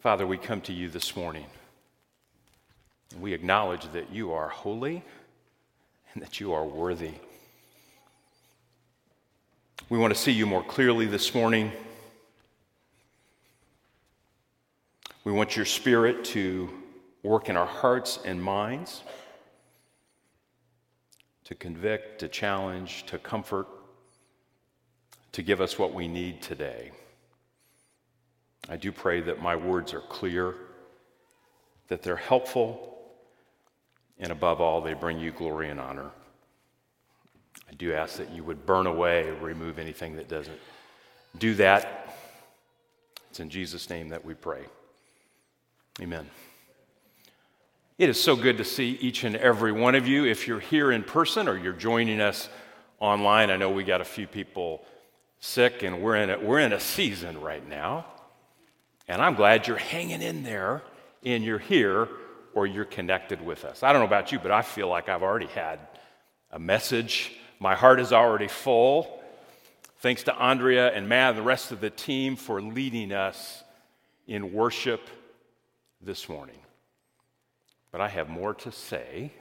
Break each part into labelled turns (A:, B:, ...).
A: Father, we come to you this morning. We acknowledge that you are holy and that you are worthy. We want to see you more clearly this morning. We want your spirit to work in our hearts and minds, to convict, to challenge, to comfort, to give us what we need today. I do pray that my words are clear, that they're helpful, and above all, they bring you glory and honor. I do ask that you would burn away, remove anything that doesn't do that. It's in Jesus' name that we pray. Amen. It is so good to see each and every one of you. If you're here in person or you're joining us online, I know we got a few people sick, and we're in a, we're in a season right now and I'm glad you're hanging in there and you're here or you're connected with us. I don't know about you, but I feel like I've already had a message. My heart is already full. Thanks to Andrea and Matt and the rest of the team for leading us in worship this morning. But I have more to say,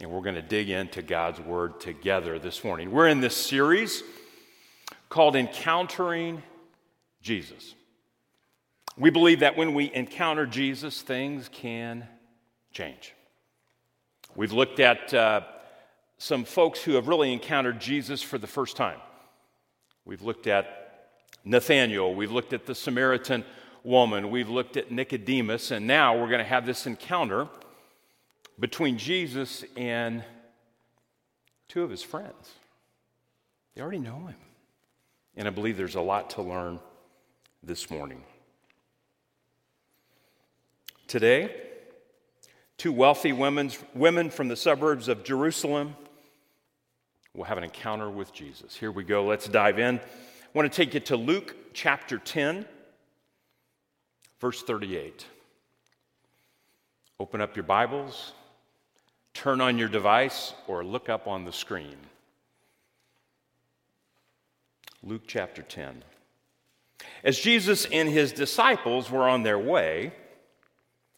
A: and we're going to dig into God's Word together this morning. We're in this series called Encountering Jesus. We believe that when we encounter Jesus, things can change. We've looked at uh, some folks who have really encountered Jesus for the first time. We've looked at Nathaniel, we've looked at the Samaritan woman, we've looked at Nicodemus, and now we're going to have this encounter between Jesus and two of his friends. They already know him. And I believe there's a lot to learn this morning. Today, two wealthy women from the suburbs of Jerusalem will have an encounter with Jesus. Here we go. Let's dive in. I want to take you to Luke chapter 10, verse 38. Open up your Bibles, turn on your device, or look up on the screen. Luke chapter 10. As Jesus and his disciples were on their way,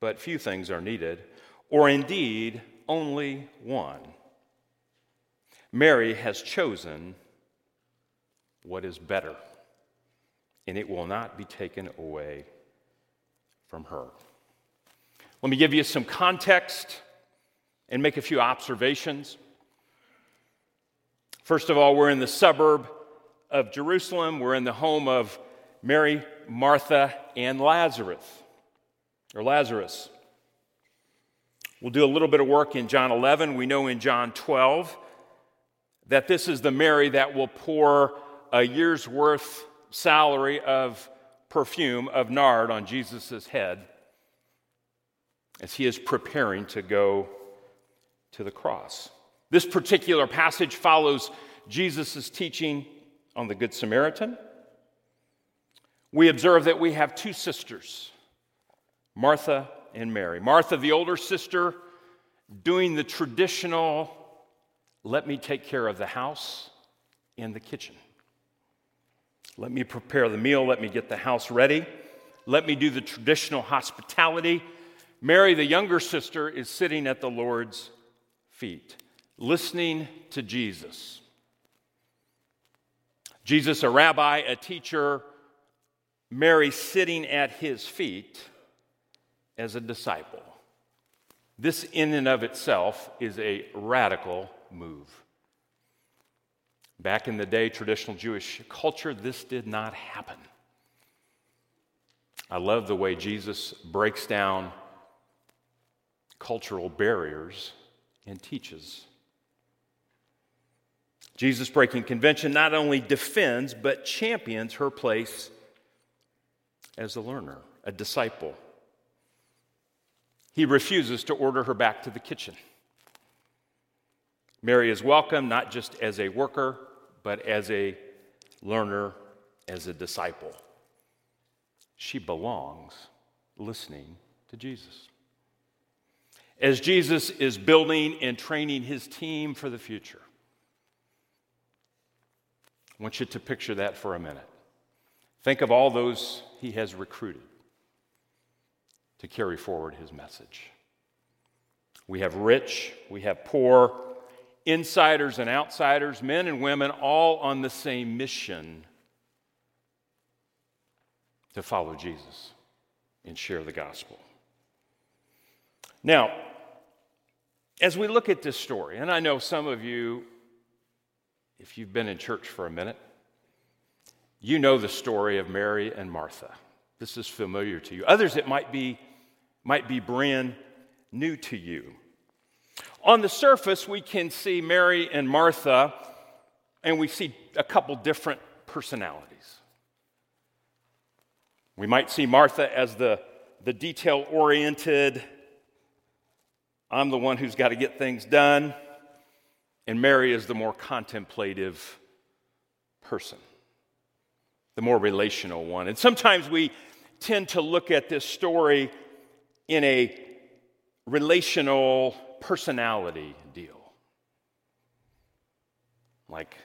A: but few things are needed, or indeed only one. Mary has chosen what is better, and it will not be taken away from her. Let me give you some context and make a few observations. First of all, we're in the suburb of Jerusalem. We're in the home of Mary, Martha, and Lazarus or Lazarus. We'll do a little bit of work in John 11. We know in John 12 that this is the Mary that will pour a year's worth salary of perfume of nard on Jesus' head as he is preparing to go to the cross. This particular passage follows Jesus' teaching on the Good Samaritan. We observe that we have two sisters Martha and Mary. Martha, the older sister, doing the traditional, let me take care of the house and the kitchen. Let me prepare the meal. Let me get the house ready. Let me do the traditional hospitality. Mary, the younger sister, is sitting at the Lord's feet, listening to Jesus. Jesus, a rabbi, a teacher, Mary sitting at his feet as a disciple. This, in and of itself, is a radical move. Back in the day, traditional Jewish culture, this did not happen. I love the way Jesus breaks down cultural barriers and teaches. Jesus breaking convention not only defends, but champions her place as a learner, a disciple. He refuses to order her back to the kitchen. Mary is welcome not just as a worker, but as a learner, as a disciple. She belongs listening to Jesus. As Jesus is building and training his team for the future, I want you to picture that for a minute. Think of all those he has recruited to carry forward his message. We have rich, we have poor, insiders and outsiders, men and women, all on the same mission to follow Jesus and share the gospel. Now, as we look at this story, and I know some of you, if you've been in church for a minute, you know the story of Mary and Martha. This is familiar to you. Others, it might be, might be brand new to you. On the surface, we can see Mary and Martha, and we see a couple different personalities. We might see Martha as the, the detail oriented, I'm the one who's got to get things done, and Mary is the more contemplative person the more relational one. And sometimes we tend to look at this story in a relational personality deal. Like,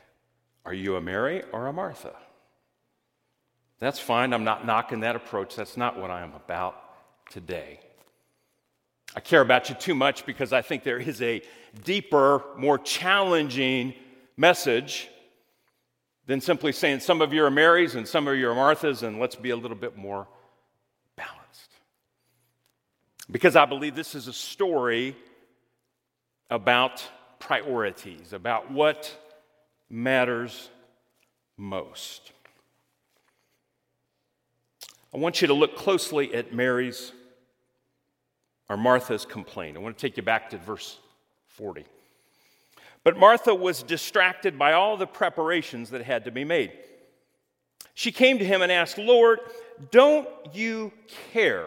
A: are you a Mary or a Martha? That's fine. I'm not knocking that approach. That's not what I am about today. I care about you too much because I think there is a deeper, more challenging message than simply saying some of you are Marys and some of you are Marthas, and let's be a little bit more. Because I believe this is a story about priorities, about what matters most. I want you to look closely at Mary's or Martha's complaint. I want to take you back to verse 40. But Martha was distracted by all the preparations that had to be made. She came to him and asked, Lord, don't you care?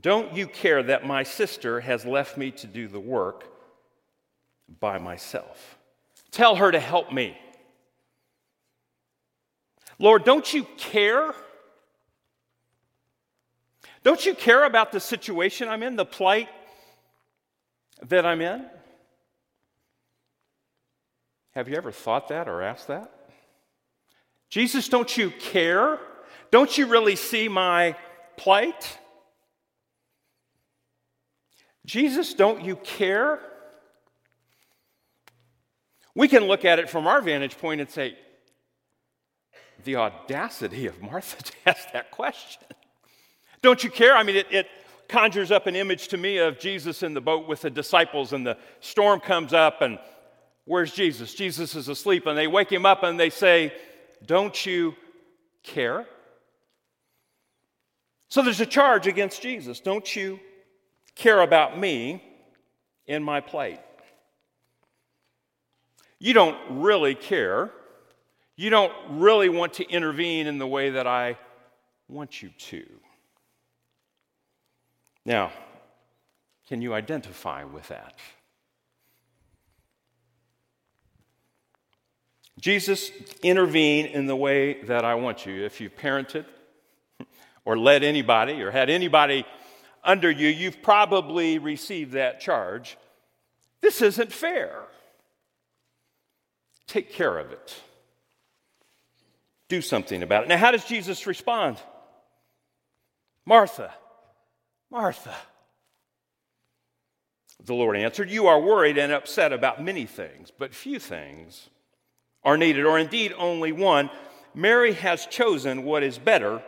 A: Don't you care that my sister has left me to do the work by myself? Tell her to help me. Lord, don't you care? Don't you care about the situation I'm in, the plight that I'm in? Have you ever thought that or asked that? Jesus, don't you care? Don't you really see my plight? Jesus, don't you care? We can look at it from our vantage point and say, the audacity of Martha to ask that question. Don't you care? I mean, it, it conjures up an image to me of Jesus in the boat with the disciples, and the storm comes up, and where's Jesus? Jesus is asleep, and they wake him up and they say, Don't you care? So there's a charge against Jesus. Don't you care about me in my plight? You don't really care. You don't really want to intervene in the way that I want you to. Now, can you identify with that? Jesus, intervene in the way that I want you. If you've parented or led anybody or had anybody under you, you've probably received that charge. This isn't fair. Take care of it. Do something about it. Now, how does Jesus respond? Martha, Martha. The Lord answered, You are worried and upset about many things, but few things are needed, or indeed only one. Mary has chosen what is better,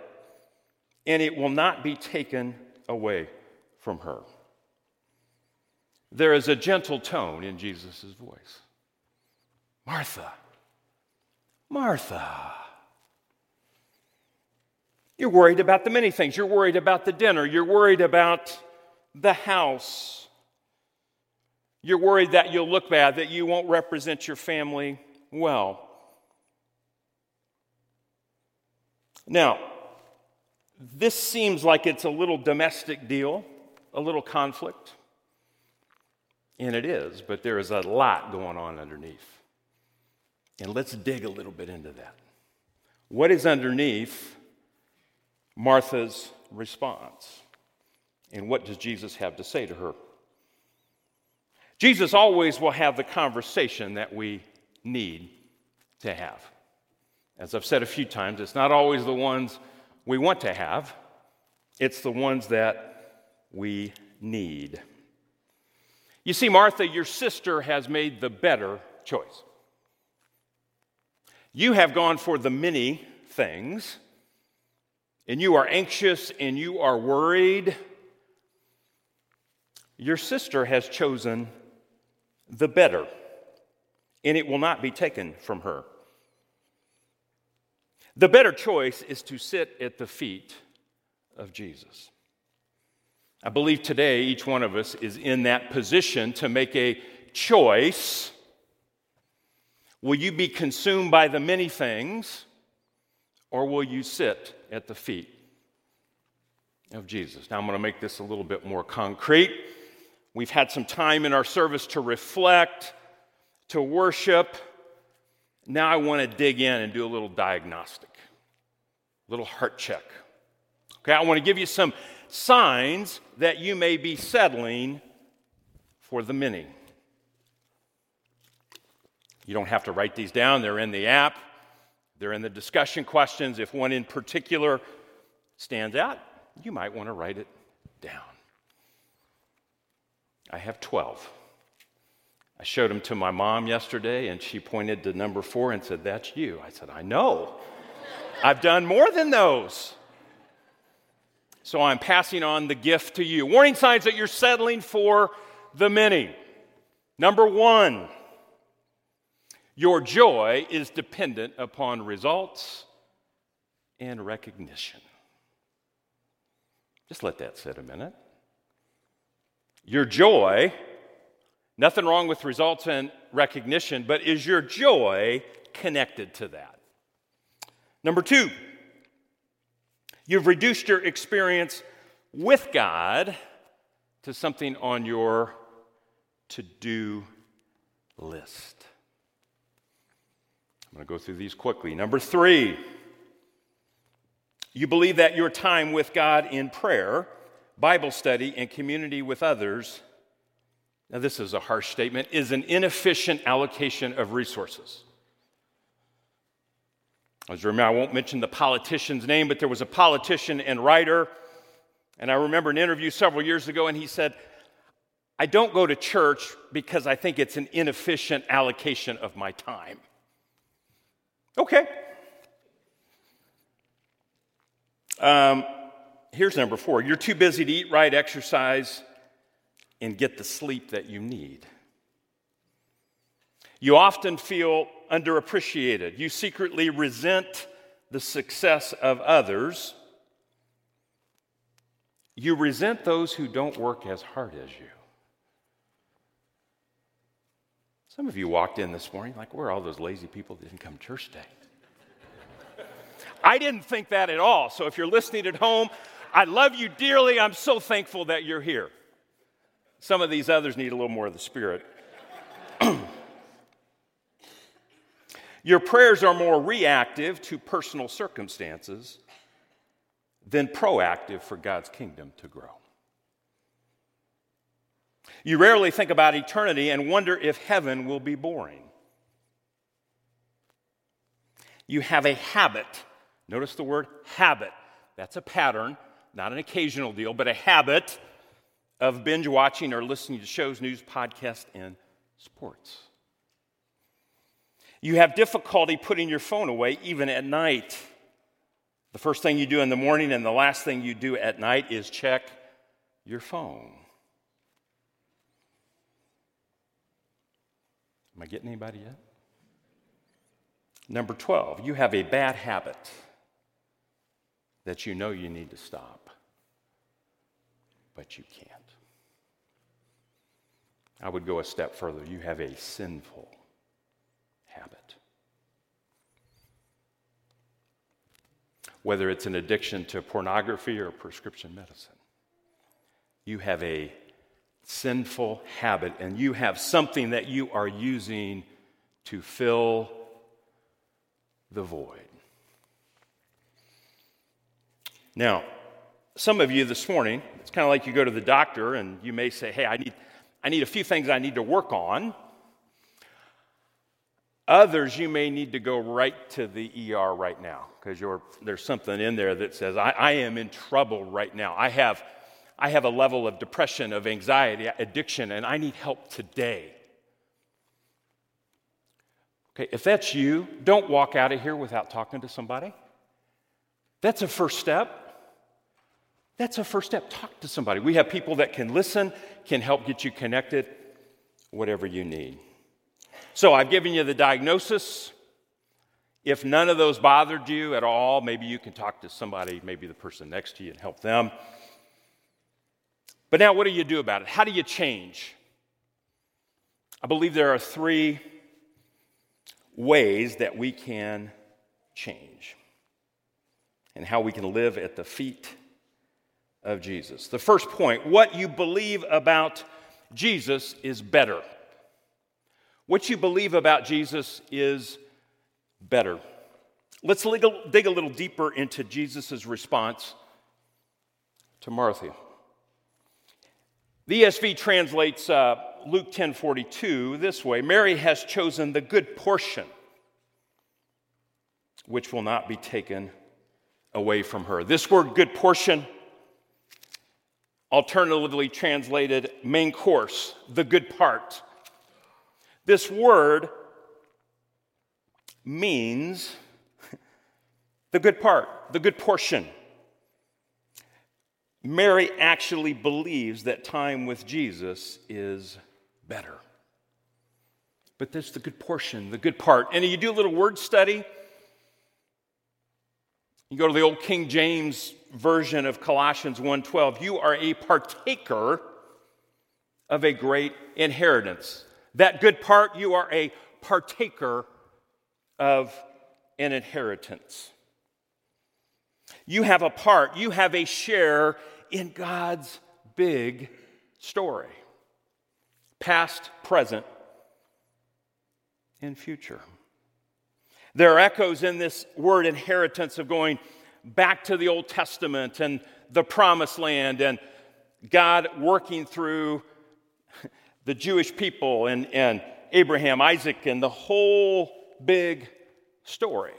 A: and it will not be taken away from her. There is a gentle tone in Jesus' voice Martha, Martha. You're worried about the many things. You're worried about the dinner. You're worried about the house. You're worried that you'll look bad, that you won't represent your family well. Now, this seems like it's a little domestic deal, a little conflict. And it is, but there is a lot going on underneath. And let's dig a little bit into that. What is underneath Martha's response? And what does Jesus have to say to her? Jesus always will have the conversation that we need to have. As I've said a few times, it's not always the ones we want to have, it's the ones that we need. You see, Martha, your sister has made the better choice. You have gone for the many things, and you are anxious and you are worried. Your sister has chosen the better, and it will not be taken from her. The better choice is to sit at the feet of Jesus. I believe today each one of us is in that position to make a choice Will you be consumed by the many things, or will you sit at the feet of Jesus? Now, I'm going to make this a little bit more concrete. We've had some time in our service to reflect, to worship. Now, I want to dig in and do a little diagnostic, a little heart check. Okay, I want to give you some signs that you may be settling for the many. You don't have to write these down, they're in the app, they're in the discussion questions. If one in particular stands out, you might want to write it down. I have 12. I showed them to my mom yesterday, and she pointed to number four and said, That's you. I said, I know. I've done more than those. So I'm passing on the gift to you. Warning signs that you're settling for the many. Number one, your joy is dependent upon results and recognition. Just let that sit a minute. Your joy, nothing wrong with results and recognition, but is your joy connected to that? Number two, you've reduced your experience with God to something on your to do list. I'm going to go through these quickly. Number three, you believe that your time with God in prayer, Bible study, and community with others, now this is a harsh statement, is an inefficient allocation of resources. As you remember, I won't mention the politician's name, but there was a politician and writer, and I remember an interview several years ago, and he said, I don't go to church because I think it's an inefficient allocation of my time. Okay. Um, here's number four you're too busy to eat right, exercise, and get the sleep that you need. You often feel underappreciated. You secretly resent the success of others. You resent those who don't work as hard as you. Some of you walked in this morning like, where are all those lazy people that didn't come to church today? I didn't think that at all. So if you're listening at home, I love you dearly. I'm so thankful that you're here. Some of these others need a little more of the Spirit. Your prayers are more reactive to personal circumstances than proactive for God's kingdom to grow. You rarely think about eternity and wonder if heaven will be boring. You have a habit. Notice the word habit. That's a pattern, not an occasional deal, but a habit of binge watching or listening to shows, news, podcasts, and sports. You have difficulty putting your phone away even at night. The first thing you do in the morning and the last thing you do at night is check your phone. Am I getting anybody yet? Number 12, you have a bad habit that you know you need to stop, but you can't. I would go a step further. You have a sinful habit. whether it's an addiction to pornography or prescription medicine. You have a sinful habit and you have something that you are using to fill the void. Now, some of you this morning, it's kind of like you go to the doctor and you may say, Hey, I need, I need a few things I need to work on. Others, you may need to go right to the ER right now because there's something in there that says, I, I am in trouble right now. I have, I have a level of depression, of anxiety, addiction, and I need help today. Okay, if that's you, don't walk out of here without talking to somebody. That's a first step. That's a first step. Talk to somebody. We have people that can listen, can help get you connected, whatever you need. So I've given you the diagnosis. If none of those bothered you at all, maybe you can talk to somebody, maybe the person next to you, and help them. But now, what do you do about it? How do you change? I believe there are three ways that we can change and how we can live at the feet of Jesus. The first point what you believe about Jesus is better. What you believe about Jesus is better. Let's dig a little deeper into Jesus' response to Martha. The ESV translates uh, Luke 10:42 this way: Mary has chosen the good portion, which will not be taken away from her. This word "good portion," alternatively translated main course, the good part. This word means the good part, the good portion. Mary actually believes that time with Jesus is better. But that's the good portion, the good part. And you do a little word study. You go to the old King James version of Colossians 1:12, you are a partaker of a great inheritance. That good part, you are a partaker of an inheritance. You have a part, you have a share in God's big story past, present, and future. There are echoes in this word inheritance of going back to the Old Testament and the promised land and God working through the Jewish people and, and Abraham, Isaac, and the whole big story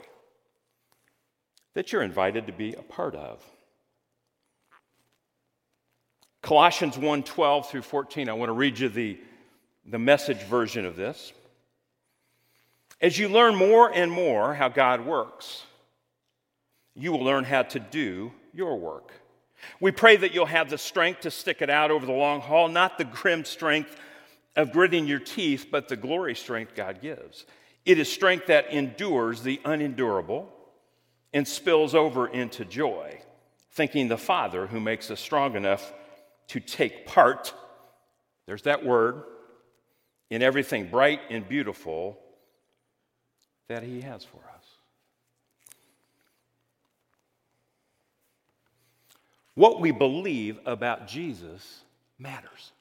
A: that you're invited to be a part of. Colossians 1 12 through 14, I want to read you the, the message version of this. As you learn more and more how God works, you will learn how to do your work. We pray that you'll have the strength to stick it out over the long haul, not the grim strength of gritting your teeth, but the glory strength God gives. It is strength that endures the unendurable and spills over into joy, thanking the Father who makes us strong enough to take part, there's that word, in everything bright and beautiful that He has for us. What we believe about Jesus matters.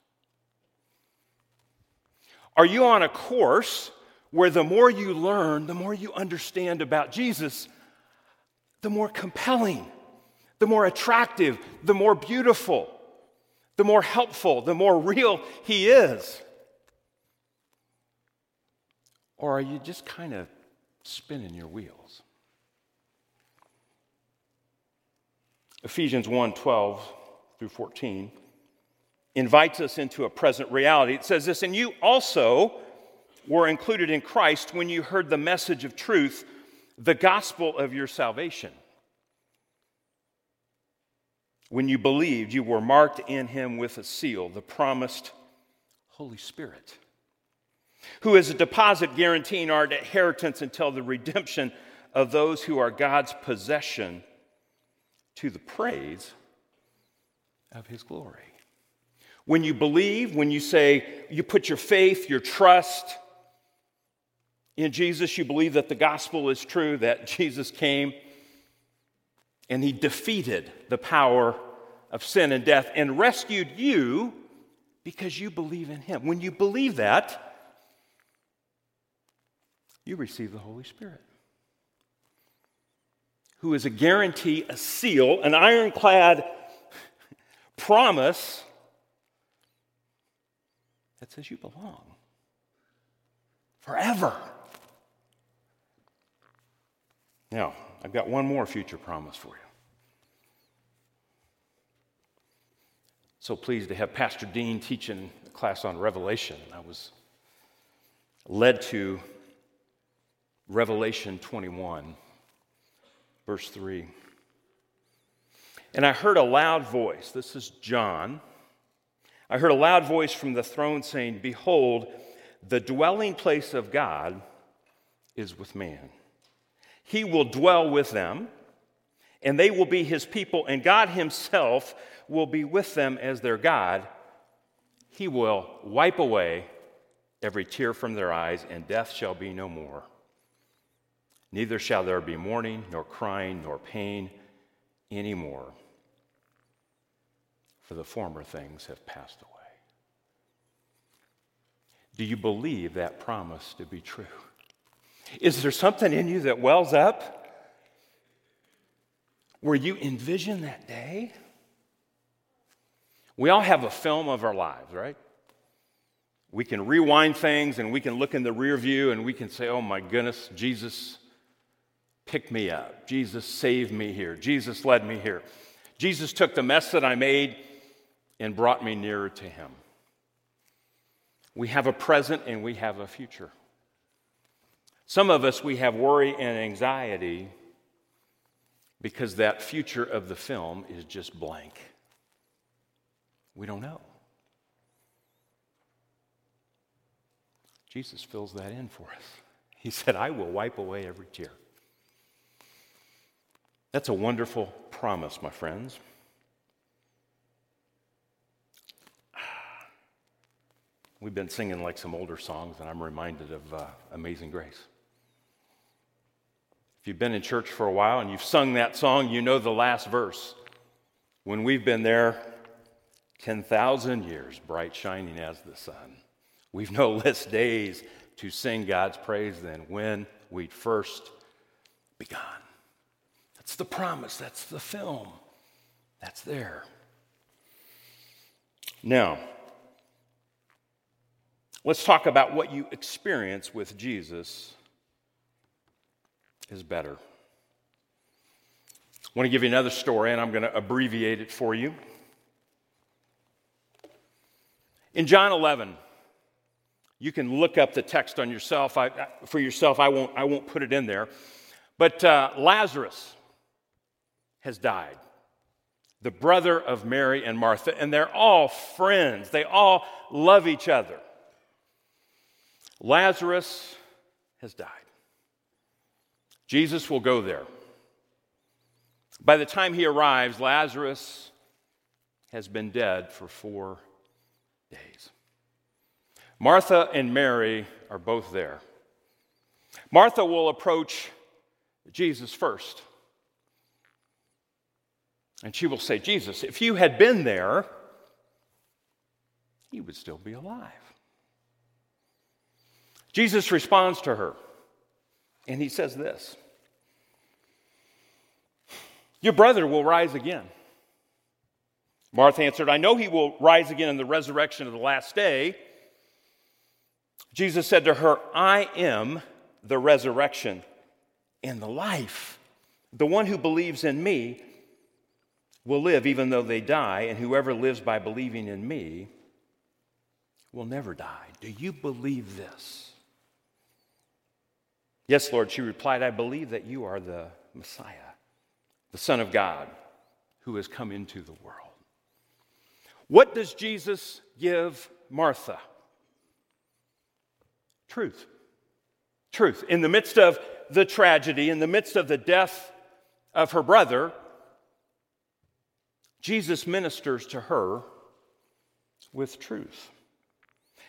A: Are you on a course where the more you learn, the more you understand about Jesus, the more compelling, the more attractive, the more beautiful, the more helpful, the more real he is? Or are you just kind of spinning your wheels? Ephesians 1 12 through 14 invites us into a present reality. It says this, and you also were included in Christ when you heard the message of truth, the gospel of your salvation. When you believed, you were marked in him with a seal, the promised Holy Spirit, who is a deposit guaranteeing our inheritance until the redemption of those who are God's possession to the praise of his glory. When you believe, when you say you put your faith, your trust in Jesus, you believe that the gospel is true, that Jesus came and he defeated the power of sin and death and rescued you because you believe in him. When you believe that, you receive the Holy Spirit, who is a guarantee, a seal, an ironclad promise that says you belong forever. Now, I've got one more future promise for you. So pleased to have Pastor Dean teaching a class on Revelation. I was led to Revelation 21, verse 3. And I heard a loud voice. This is John. I heard a loud voice from the throne saying, Behold, the dwelling place of God is with man. He will dwell with them, and they will be his people, and God himself will be with them as their God. He will wipe away every tear from their eyes, and death shall be no more. Neither shall there be mourning, nor crying, nor pain anymore, for the former things have passed away. Do you believe that promise to be true? Is there something in you that wells up where you envision that day? We all have a film of our lives, right? We can rewind things and we can look in the rear view and we can say, oh my goodness, Jesus picked me up. Jesus saved me here. Jesus led me here. Jesus took the mess that I made and brought me nearer to Him. We have a present and we have a future. Some of us, we have worry and anxiety because that future of the film is just blank. We don't know. Jesus fills that in for us. He said, I will wipe away every tear. That's a wonderful promise, my friends. We've been singing like some older songs, and I'm reminded of uh, Amazing Grace. If you've been in church for a while and you've sung that song, you know the last verse. When we've been there 10,000 years, bright shining as the sun, we've no less days to sing God's praise than when we'd first begun. That's the promise, that's the film, that's there. Now, let's talk about what you experience with Jesus is better. I want to give you another story, and I'm going to abbreviate it for you. In John 11, you can look up the text on yourself I, for yourself. I won't, I won't put it in there. But uh, Lazarus has died, the brother of Mary and Martha, and they're all friends. They all love each other. Lazarus has died. Jesus will go there. By the time he arrives, Lazarus has been dead for four days. Martha and Mary are both there. Martha will approach Jesus first. And she will say, Jesus, if you had been there, he would still be alive. Jesus responds to her. And he says this Your brother will rise again. Martha answered, I know he will rise again in the resurrection of the last day. Jesus said to her, I am the resurrection and the life. The one who believes in me will live even though they die, and whoever lives by believing in me will never die. Do you believe this? Yes, Lord, she replied, I believe that you are the Messiah, the Son of God, who has come into the world. What does Jesus give Martha? Truth. Truth. In the midst of the tragedy, in the midst of the death of her brother, Jesus ministers to her with truth.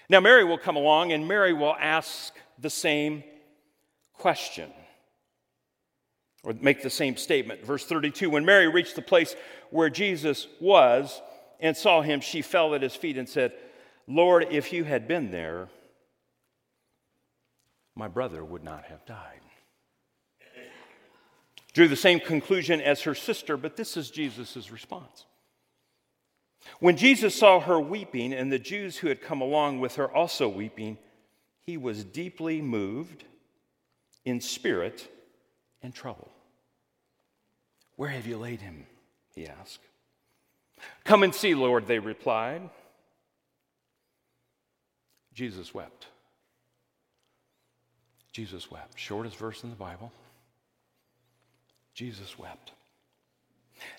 A: Now, Mary will come along and Mary will ask the same question
B: or make the same statement. Verse 32 When Mary reached the place where Jesus was and saw him, she fell at his feet and said, Lord, if you had been there, my brother would not have died. Drew the same conclusion as her sister, but this is Jesus' response. When Jesus saw her weeping and the Jews who had come along with her also weeping, he was deeply moved in spirit and trouble. Where have you laid him? he asked. Come and see, Lord, they replied. Jesus wept. Jesus wept. Shortest verse in the Bible. Jesus wept.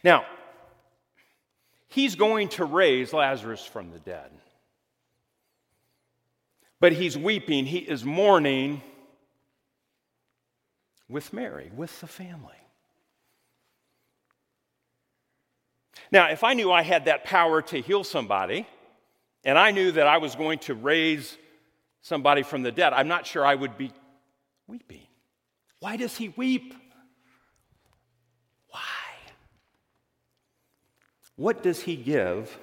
B: Now, he's going to raise Lazarus from the dead. But he's weeping, he is mourning with Mary, with the family. Now, if I knew I had that power to heal somebody, and I knew that I was going to raise somebody from the dead, I'm not sure I would be weeping. Why does he weep? What does he give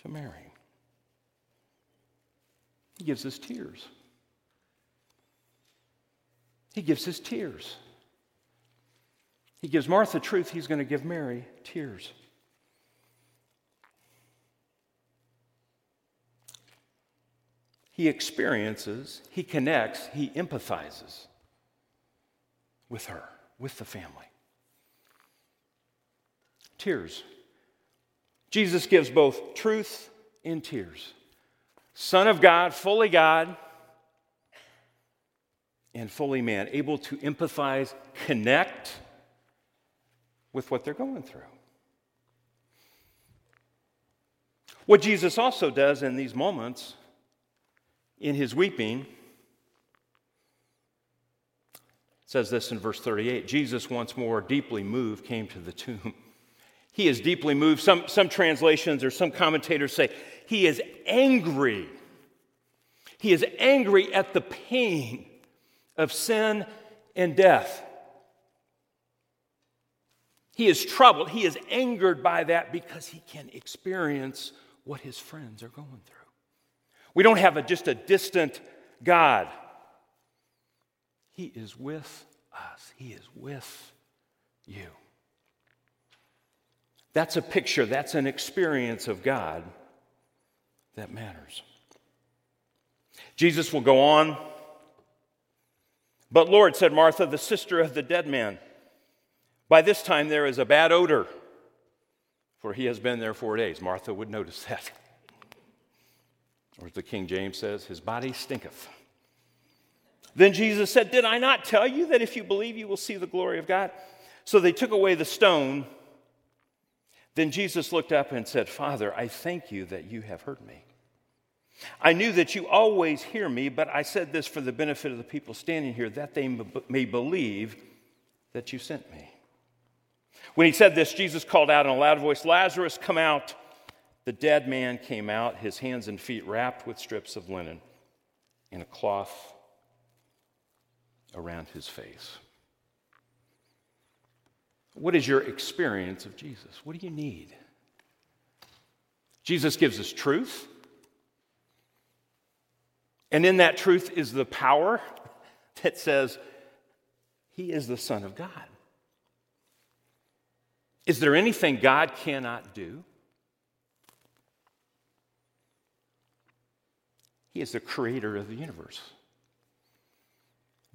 B: to Mary? He gives us tears. He gives his tears. He gives Martha truth, he's going to give Mary tears. He experiences, he connects, he empathizes with her, with the family. Tears. Jesus gives both truth and tears. Son of God, fully God, and fully man, able to empathize, connect with what they're going through. What Jesus also does in these moments in his weeping says this in verse 38 Jesus, once more deeply moved, came to the tomb. He is deeply moved. Some, some translations or some commentators say he is angry. He is angry at the pain of sin and death. He is troubled. He is angered by that because he can experience what his friends are going through. We don't have a, just a distant God. He is with us, He is with you. That's a picture, that's an experience of God that matters. Jesus will go on. But Lord, said Martha, the sister of the dead man, by this time there is a bad odor, for he has been there four days. Martha would notice that. Or as the King James says, his body stinketh. Then Jesus said, Did I not tell you that if you believe, you will see the glory of God? So they took away the stone. Then Jesus looked up and said, Father, I thank you that you have heard me. I knew that you always hear me, but I said this for the benefit of the people standing here, that they may believe that you sent me. When he said this, Jesus called out in a loud voice, Lazarus, come out. The dead man came out, his hands and feet wrapped with strips of linen and a cloth around his face. What is your experience of Jesus? What do you need? Jesus gives us truth. And in that truth is the power that says he is the Son of God. Is there anything God cannot do? He is the creator of the universe.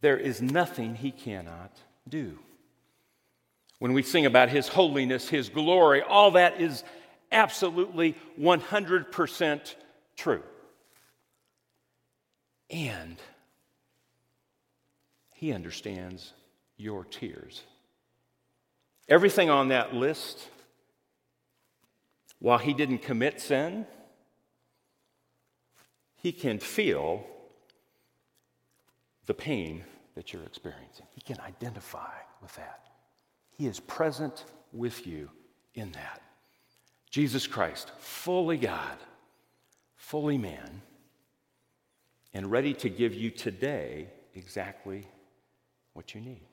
B: There is nothing he cannot do. When we sing about his holiness, his glory, all that is absolutely 100% true. And he understands your tears. Everything on that list, while he didn't commit sin, he can feel the pain that you're experiencing. He can identify with that. He is present with you in that. Jesus Christ, fully God, fully man, and ready to give you today exactly what you need.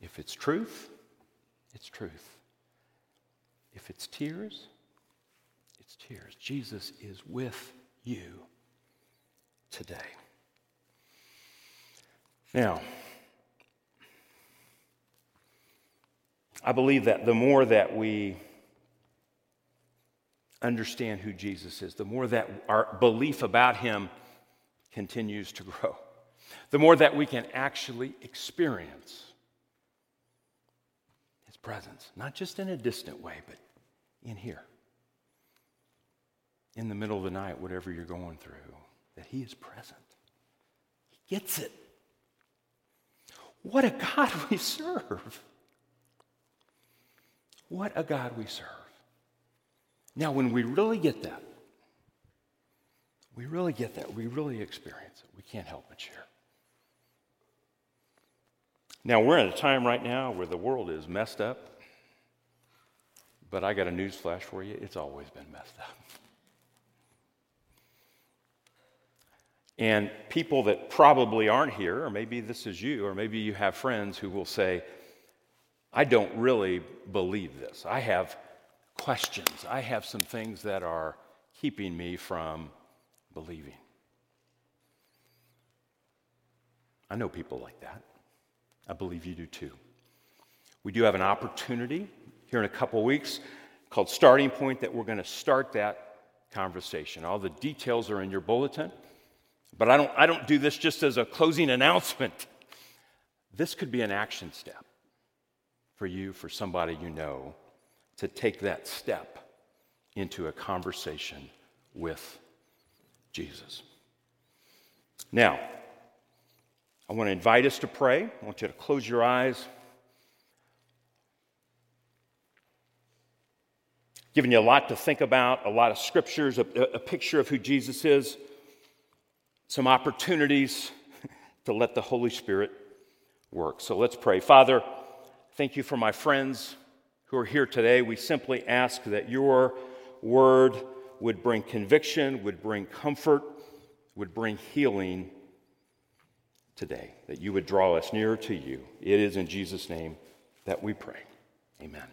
B: If it's truth, it's truth. If it's tears, it's tears. Jesus is with you today. Now, I believe that the more that we understand who Jesus is, the more that our belief about him continues to grow, the more that we can actually experience his presence, not just in a distant way, but in here, in the middle of the night, whatever you're going through, that he is present. He gets it. What a God we serve! What a God we serve. Now, when we really get that, we really get that, we really experience it, we can't help but share. Now, we're in a time right now where the world is messed up, but I got a news flash for you it's always been messed up. And people that probably aren't here, or maybe this is you, or maybe you have friends who will say, I don't really believe this. I have questions. I have some things that are keeping me from believing. I know people like that. I believe you do too. We do have an opportunity here in a couple weeks called Starting Point that we're going to start that conversation. All the details are in your bulletin, but I don't, I don't do this just as a closing announcement. This could be an action step for you, for somebody you know, to take that step into a conversation with Jesus. Now, I want to invite us to pray. I want you to close your eyes. Giving you a lot to think about, a lot of scriptures, a, a picture of who Jesus is, some opportunities to let the Holy Spirit work. So let's pray. Father, Thank you for my friends who are here today. We simply ask that your word would bring conviction, would bring comfort, would bring healing today, that you would draw us nearer to you. It is in Jesus' name that we pray. Amen.